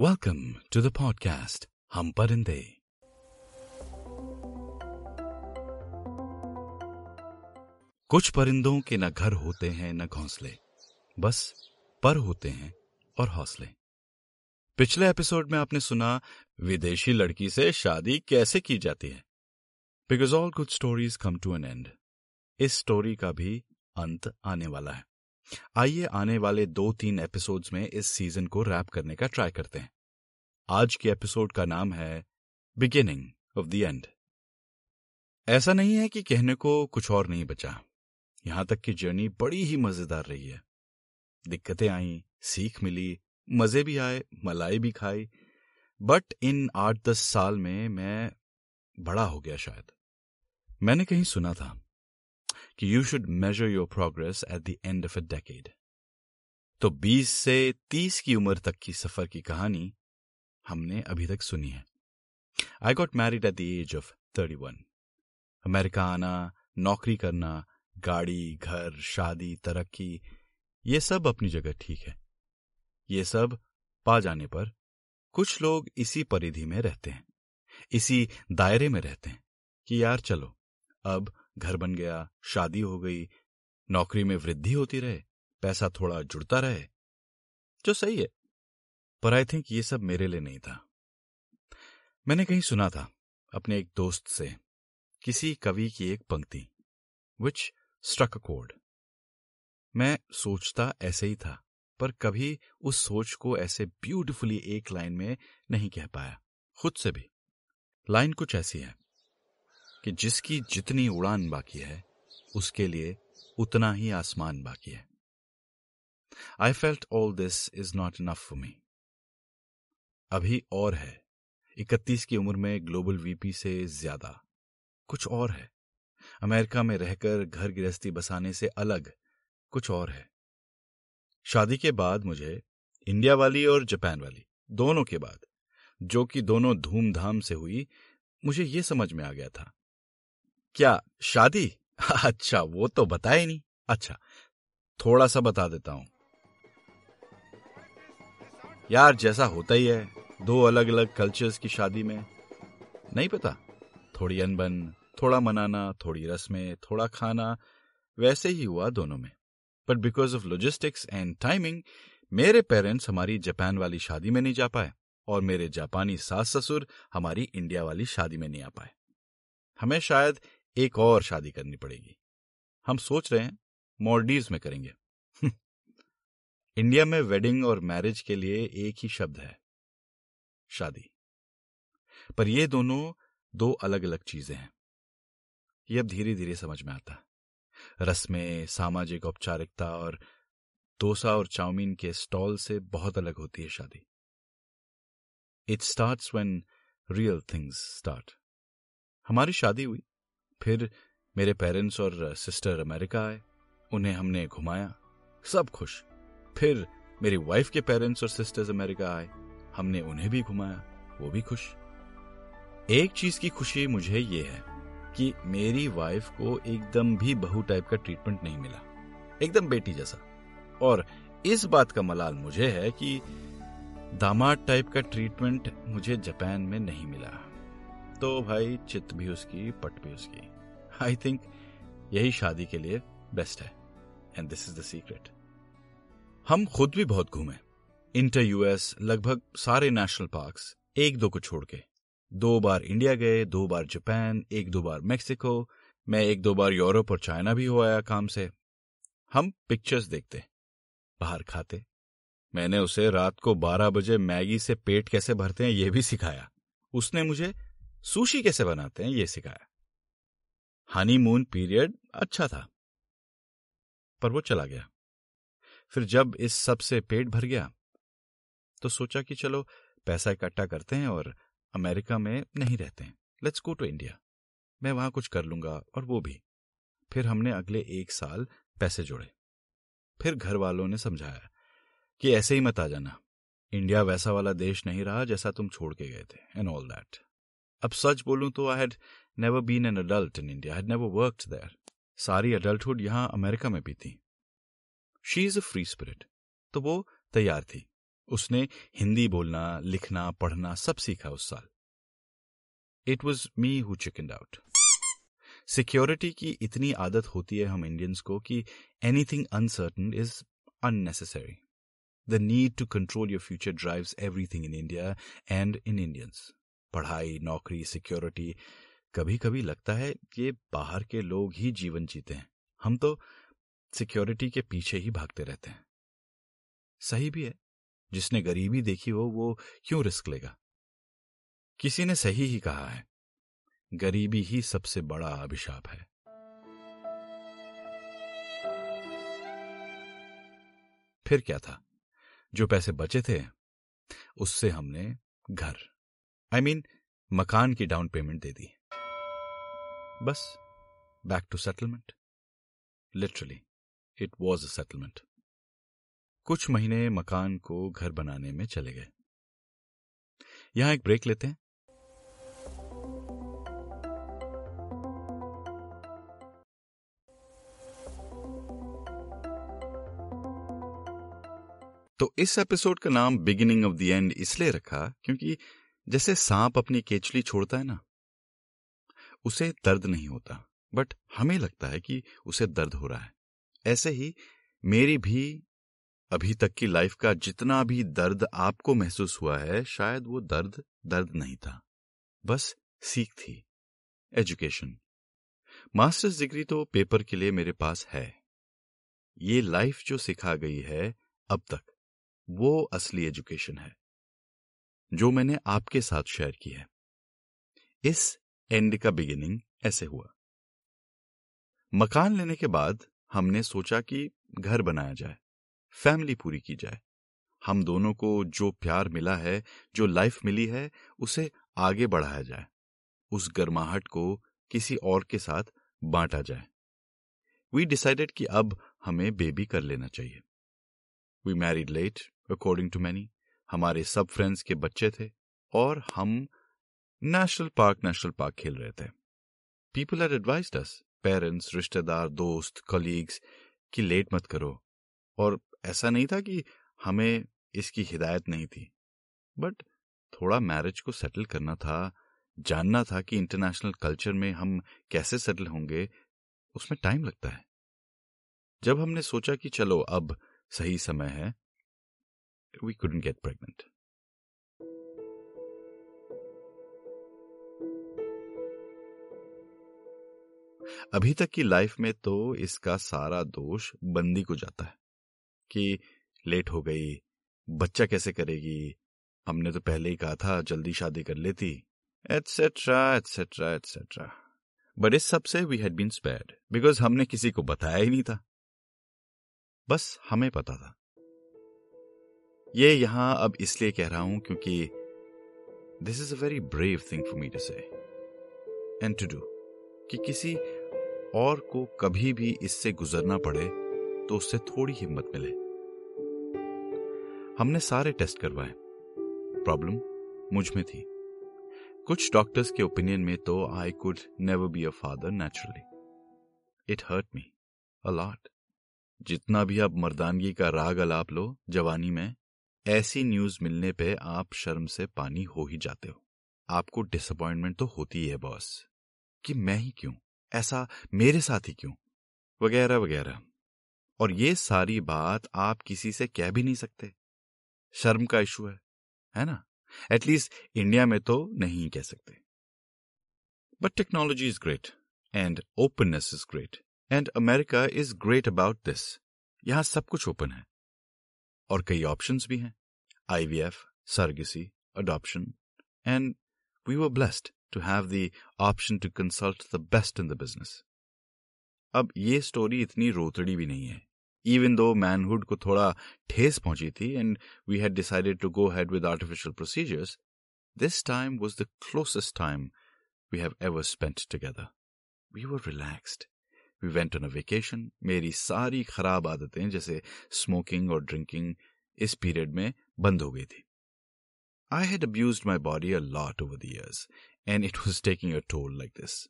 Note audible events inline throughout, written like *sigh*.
Welcome to the podcast हम परिंदे कुछ परिंदों के न घर होते हैं, न घोंसले, बस पर होते हैं और हौसले। पिछले एपिसोड में आपने सुना, विदेशी लड़की से शादी कैसे की जाती है? Because all good stories come to an end इस स्टोरी का भी अंत आने वाला है। आइए आने वाले दो तीन एपिसोड्स में इस सीज़न को रैप करने का ट्राई करते हैं। आज के एपिसोड का नाम है बिगिनिंग ऑफ़ द एंड ऐसा नहीं है कि कहने को कुछ और नहीं बचा। यहाँ तक की जर्नी बड़ी ही मज़ेदार रही है। दिक्कतें आई, सीख मिली, मज़े भी आए, मलाई भी खाई। बट इन आठ दस साल में मैं बड़ा हो गया शायद। मैंने कहीं सुना था। कि you should measure your progress at the end of a decade तो 20 से 30 की उम्र तक की सफ़र की कहानी हमने अभी तक सुनी है। I got married at the age of 31 America आना नौकरी करना, गाड़ी, घर, शादी, तरक्की, ये सब अपनी जगह ठीक है। ये सब पा जाने पर कुछ लोग इसी परिधि में रहते हैं, इसी दायरे में रहते हैं कि यार चलो, अब घर बन गया, शादी हो गई, नौकरी में वृद्धि होती रहे, पैसा थोड़ा जुड़ता रहे। जो सही है, पर आई थिंक ये सब मेरे लिए नहीं था। मैंने कहीं सुना था, अपने एक दोस्त से, किसी कवि की एक पंक्ति विच स्ट्रक कोड मैं सोचता ऐसे ही था, पर कभी उस सोच को ऐसे ब्यूटिफुली एक लाइन में नहीं कह पाया, खुद से भी। लाइन कुछ ऐसी है। कि जिसकी जितनी उड़ान बाकी है, उसके लिए उतना ही आसमान बाकी है। I felt all this is not enough for me अभी और है। इकतीस की उम्र में ग्लोबल वीपी से ज़्यादा। कुछ और है। अमेरिका में रहकर घर गृहस्थी बसाने से अलग। कुछ और है। शादी के बाद मुझे इंडिया वाली और जापान वाली, दोनों के बाद, जो कि दोनों धूमधाम से हुई, मुझे ये समझ में आ गया था। क्या शादी? *laughs* अच्छा वो तो बताए नहीं। अच्छा थोड़ा सा बता देता हूँ। यार, जैसा होता ही है, दो अलग अलग कल्चर्स की शादी में। नहीं पता, थोड़ी अनबन, थोड़ा मनाना, थोड़ी रस्में, थोड़ा खाना, वैसे ही हुआ दोनों में। But because of logistics and timing मेरे पेरेंट्स हमारी जापान वाली शादी में नहीं जा पाए और मेरे जापानी सास ससुर हमारी इंडिया वाली शादी में नहीं आ पाए। हमें शायद एक और शादी करनी पड़ेगी। हम सोच रहे हैं मॉलडीव में करेंगे। *laughs* इंडिया में वेडिंग और मैरिज के लिए एक ही शब्द है, शादी। पर ये दोनों दो अलग अलग चीज़ें हैं। ये अब धीरे धीरे समझ में आता। रस्में, सामाजिक औपचारिकता और डोसा और चाउमीन के स्टॉल से बहुत अलग होती है शादी। It start when real things start हमारी शादी हुई। फिर मेरे पेरेंट्स और सिस्टर अमेरिका आए, उन्हें हमने घुमाया, सब खुश। फिर मेरी वाइफ के पेरेंट्स और सिस्टर्स अमेरिका आए, हमने उन्हें भी घुमाया, वो भी खुश। एक चीज़ की खुशी मुझे ये है कि मेरी वाइफ को एकदम भी बहू टाइप का ट्रीटमेंट नहीं मिला। एकदम बेटी जैसा। और इस बात का मलाल मुझे है कि दामाद टाइप का ट्रीटमेंट मुझे जापान में नहीं मिला। तो भाई चित भी उसकी, पट भी उसकी। आई थिंक यही शादी के लिए बेस्ट है and this is the secret हम खुद भी बहुत घूमे इंटर यूएस लगभग सारे नेशनल पार्क्स एक दो को छोड़ के। दो बार इंडिया गए, दो बार जापान एक दो बार मेक्सिको मैं एक दो बार यूरोप और चाइना भी हो आया काम से। हम पिक्चर्स देखते बाहर खाते मैंने उसे रात को बारह बजे मैगी से पेट कैसे भरते हैं यह भी सिखाया। उसने मुझे सुशी कैसे बनाते हैं यह सिखाया। हनीमून पीरियड अच्छा था। पर वो चला गया। फिर जब इस सबसे पेट भर गया तो सोचा कि चलो, पैसा इकट्ठा करते हैं और अमेरिका में नहीं रहते हैं। लेट्स गो टू इंडिया मैं वहाँ कुछ कर लूँगा और वो भी। फिर हमने अगले एक साल पैसे जोड़े। फिर घर वालों ने समझाया कि ऐसे ही मत आ जाना। इंडिया वैसा वाला देश नहीं रहा जैसा तुम छोड़ के गए थे एंड ऑल दैट अब सच बोलूँ तो I had never been an adult in India had never worked there सारी अडल्टहुड यहाँ अमेरिका में भी थी she is a free spirit तो वो तैयार थी उसने हिंदी बोलना लिखना पढ़ना सब सीखा उस साल it was me who chicken out security की इतनी आदत होती है हम इंडियंस को कि anything uncertain is unnecessary the need to control your future drives everything in India and in Indians पढ़ाई नौकरी सिक्योरिटी कभी कभी लगता है कि बाहर के लोग ही जीवन जीते हैं। हम तो सिक्योरिटी के पीछे ही भागते रहते हैं। सही भी है जिसने गरीबी देखी हो वो क्यों रिस्क लेगा? किसी ने सही ही कहा है गरीबी ही सबसे बड़ा अभिशाप है। फिर क्या था? जो पैसे बचे थे उससे हमने घर आई I मीन mean, मकान की डाउन पेमेंट दे दी। बस back to settlement literally it was a settlement कुछ महीने मकान को घर बनाने में चले गए। यहाँ एक ब्रेक लेते हैं। तो इस एपिसोड का नाम बिगिनिंग ऑफ़ द एंड इसलिए रखा क्योंकि जैसे सांप अपनी केचली छोड़ता है ना उसे दर्द नहीं होता, बट हमें लगता है कि उसे दर्द हो रहा है। ऐसे ही मेरी भी अभी तक की लाइफ का जितना भी दर्द आपको महसूस हुआ है, शायद वो दर्द दर्द नहीं था। बस सीख थी। एजुकेशन। मास्टर्स डिग्री तो पेपर के लिए मेरे पास है। ये लाइफ जो सिखा गई है अब तक, वो असली एजुकेशन है, जो मैंने आपके साथ शेयर की है। इस एंड का बिगिनिंग ऐसे हुआ। मकान लेने के बाद हमने सोचा कि घर बनाया जाए, फैमिली पूरी की जाए। हम दोनों को जो प्यार मिला है, जो लाइफ मिली है, उसे आगे बढ़ाया जाए। उस गर्माहट को किसी और के साथ बांटा जाए। वी डिसाइडेड कि अब हमें बेबी कर लेना चाहिए। We married late according to many हमारे सब फ्रेंड्स के बच्चे थे और हम नेशनल पार्क नेशनल पार्क खेल रहे थे। People are advise us parents रिश्तेदार, दोस्त कलीग्स कि लेट मत करो। और ऐसा नहीं था कि हमें इसकी हिदायत नहीं थी। बट थोड़ा मैरिज को सेटल करना था, जानना था कि इंटरनेशनल कल्चर में हम कैसे सेटल होंगे, उसमें टाइम लगता है। जब हमने सोचा कि चलो, अब सही समय है वी कुडेंट गेट pregnant. अभी तक की लाइफ में तो इसका सारा दोष बंदी को जाता है कि लेट हो गई, बच्चा कैसे करेगी? हमने तो पहले ही कहा था, जल्दी शादी कर लेती। एटसेट्रा एटसेट्रा एटसेट्रा बट इस सबसे we had been spared because हमने किसी को बताया ही नहीं था। बस हमें पता था। ये यहाँ अब इसलिए कह रहा हूँ क्योंकि this is a very brave thing for me to say and to do कि किसी और को कभी भी इससे गुजरना पड़े तो उससे थोड़ी हिम्मत मिले। हमने सारे टेस्ट करवाए। प्रॉब्लम मुझमें थी। कुछ डॉक्टर्स के ओपिनियन में तो I could never be a father naturally. It hurt me a lot जितना भी अब मर्दानगी का राग अलाप लो, जवानी में, ऐसी न्यूज़ मिलने पे आप शर्म से पानी हो ही जाते हो। आपको डिसअपॉइंटमेंट तो होती है बॉस कि मैं ही क्यों? ऐसा मेरे साथ ही क्यों? वगैरह वगैरह। और ये सारी बात आप किसी से कह भी नहीं सकते। शर्म का इशू है है ना? एटलीस्ट इंडिया में तो नहीं कह सकते। But technology is great and openness is great and America is great about this यहाँ सब कुछ ओपन है। और कई ऑप्शंस भी हैं। IVF surrogacy adoption and we were blessed to have the option to consult the best in the business अब ये स्टोरी इतनी रोतड़ी भी नहीं है। इवन दो मैनहुड को थोड़ा ठेस पहुँची थी and we had decided to go ahead with artificial procedures this time was the closest time we have ever spent together we were relaxed we went on a vacation मेरी सारी खराब आदतें, जैसे स्मोकिंग और ड्रिंकिंग इस period में बंद हो गई थी। I had abuse my body a lot over the years and it was taking a toll like this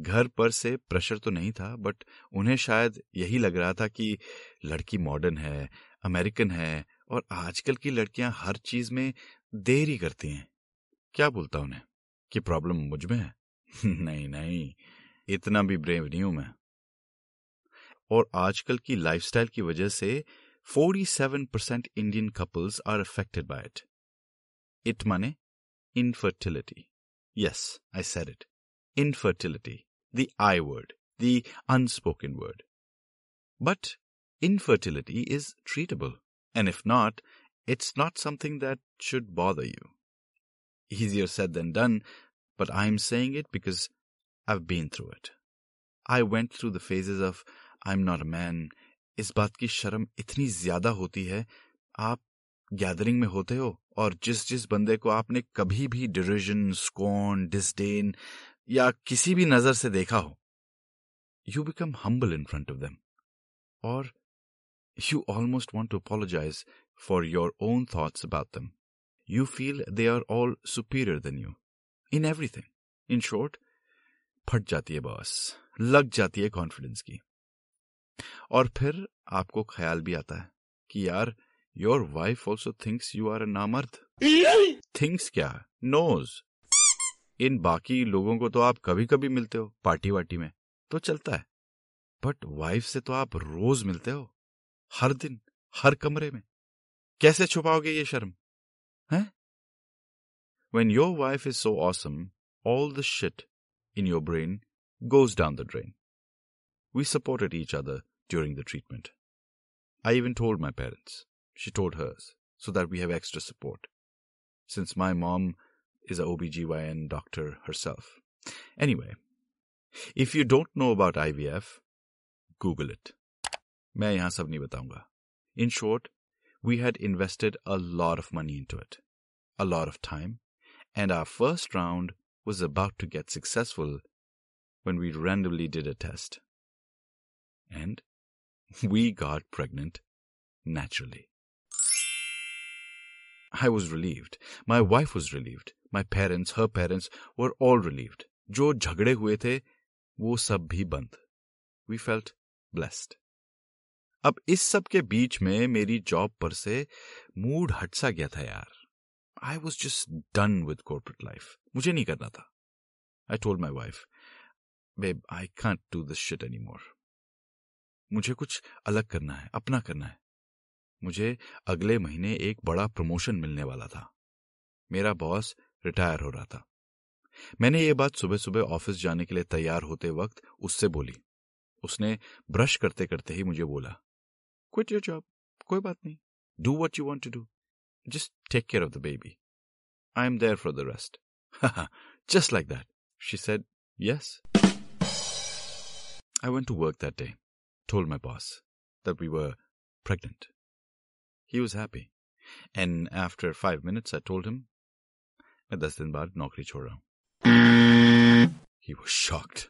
घर पर से प्रेशर तो नहीं था बट उन्हें शायद यही लग रहा था कि लड़की मॉडर्न है अमेरिकन है, और आजकल की लड़कियाँ हर चीज़ में देर करती हैं। क्या बोलता उन्हें? कि प्रॉब्लम मुझमें है? *laughs* नहीं नहीं, इतना भी ब्रेव नहीं हूँ मैं। और आजकल की लाइफस्टाइल की वजह से 47% Indian couples are affected by it it माने infertility yes I said it infertility the I word the unspoken word but infertility is treatable and if not it's not something that should bother you easier said than done but i'm saying it because i've been through it i went through the phases of i'm not a man इस बात की शर्म इतनी ज्यादा होती है आप gathering में होते हो? और जिस जिस बंदे को आपने कभी भी डिरिजन स्कॉन डिस्डेन या किसी भी नज़र से देखा हो you become humble in front of them और you almost want to apologize for your own thoughts about them you feel they are all superior than you in everything in short फट जाती है बॉस लग जाती है confidence की। और फिर आपको ख्याल भी आता है कि यार your wife also thinks you are a नामर्द थिंक्स क्या नोज़ इन बाकी लोगों को तो आप कभी कभी मिलते हो पार्टी वार्टी में तो चलता है बट वाइफ से तो आप रोज मिलते हो हर दिन हर कमरे में कैसे छुपाओगे ये शर्म है when your wife is so awesome all the shit in your brain goes down the drain. We supported each other during the treatment. I even told my parents. She told hers, so that we have extra support. Since my mom is a OBGYN doctor herself. Anyway, if you don't know about IVF, Google it. मैं यहां सब नहीं बताऊंगा. In short, we had invested a lot of money into it, a lot of time, and our first round was about to get successful when we randomly did a test. And *laughs* we got pregnant naturally. I was relieved. My wife was relieved. My parents, her parents were all relieved. जो झगड़े हुए थे वो सब भी बंद। We felt blessed अब इस सब के बीच में मेरी जॉब पर से मूड हट सा गया था यार। I was just done with corporate life मुझे नहीं करना था। I told my wife babe I can't do this shit any more मुझे कुछ अलग करना है अपना करना है। मुझे अगले महीने एक बड़ा प्रमोशन मिलने वाला था। मेरा बॉस रिटायर हो रहा था। मैंने ये बात सुबह सुबह ऑफ़िस जाने के लिए तैयार होते वक्त उससे बोली। उसने ब्रश करते करते ही मुझे बोला क्विट योर जॉब कोई बात नहीं। Do what you want to do just take care of the baby I am there for the rest just like that she said yes I went to work that day, told my boss that we were pregnant. He was happy. And after five minutes, I told him, मैं दस दिन बाद नौकरी छोड़ रहा हूं. He was shocked.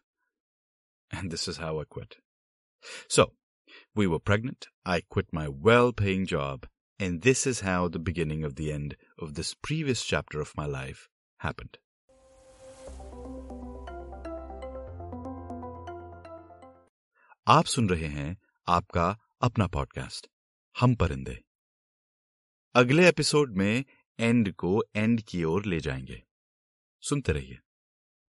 And this is how I quit. So, we were pregnant. I quit my well-paying job. And this is how the beginning of the end of this previous chapter of my life happened. आप सुन रहे हैं आपका अपना podcast हम परिंदे अगले episode में एंड को एंड की ओर ले जाएँगे। सुनते रहिए।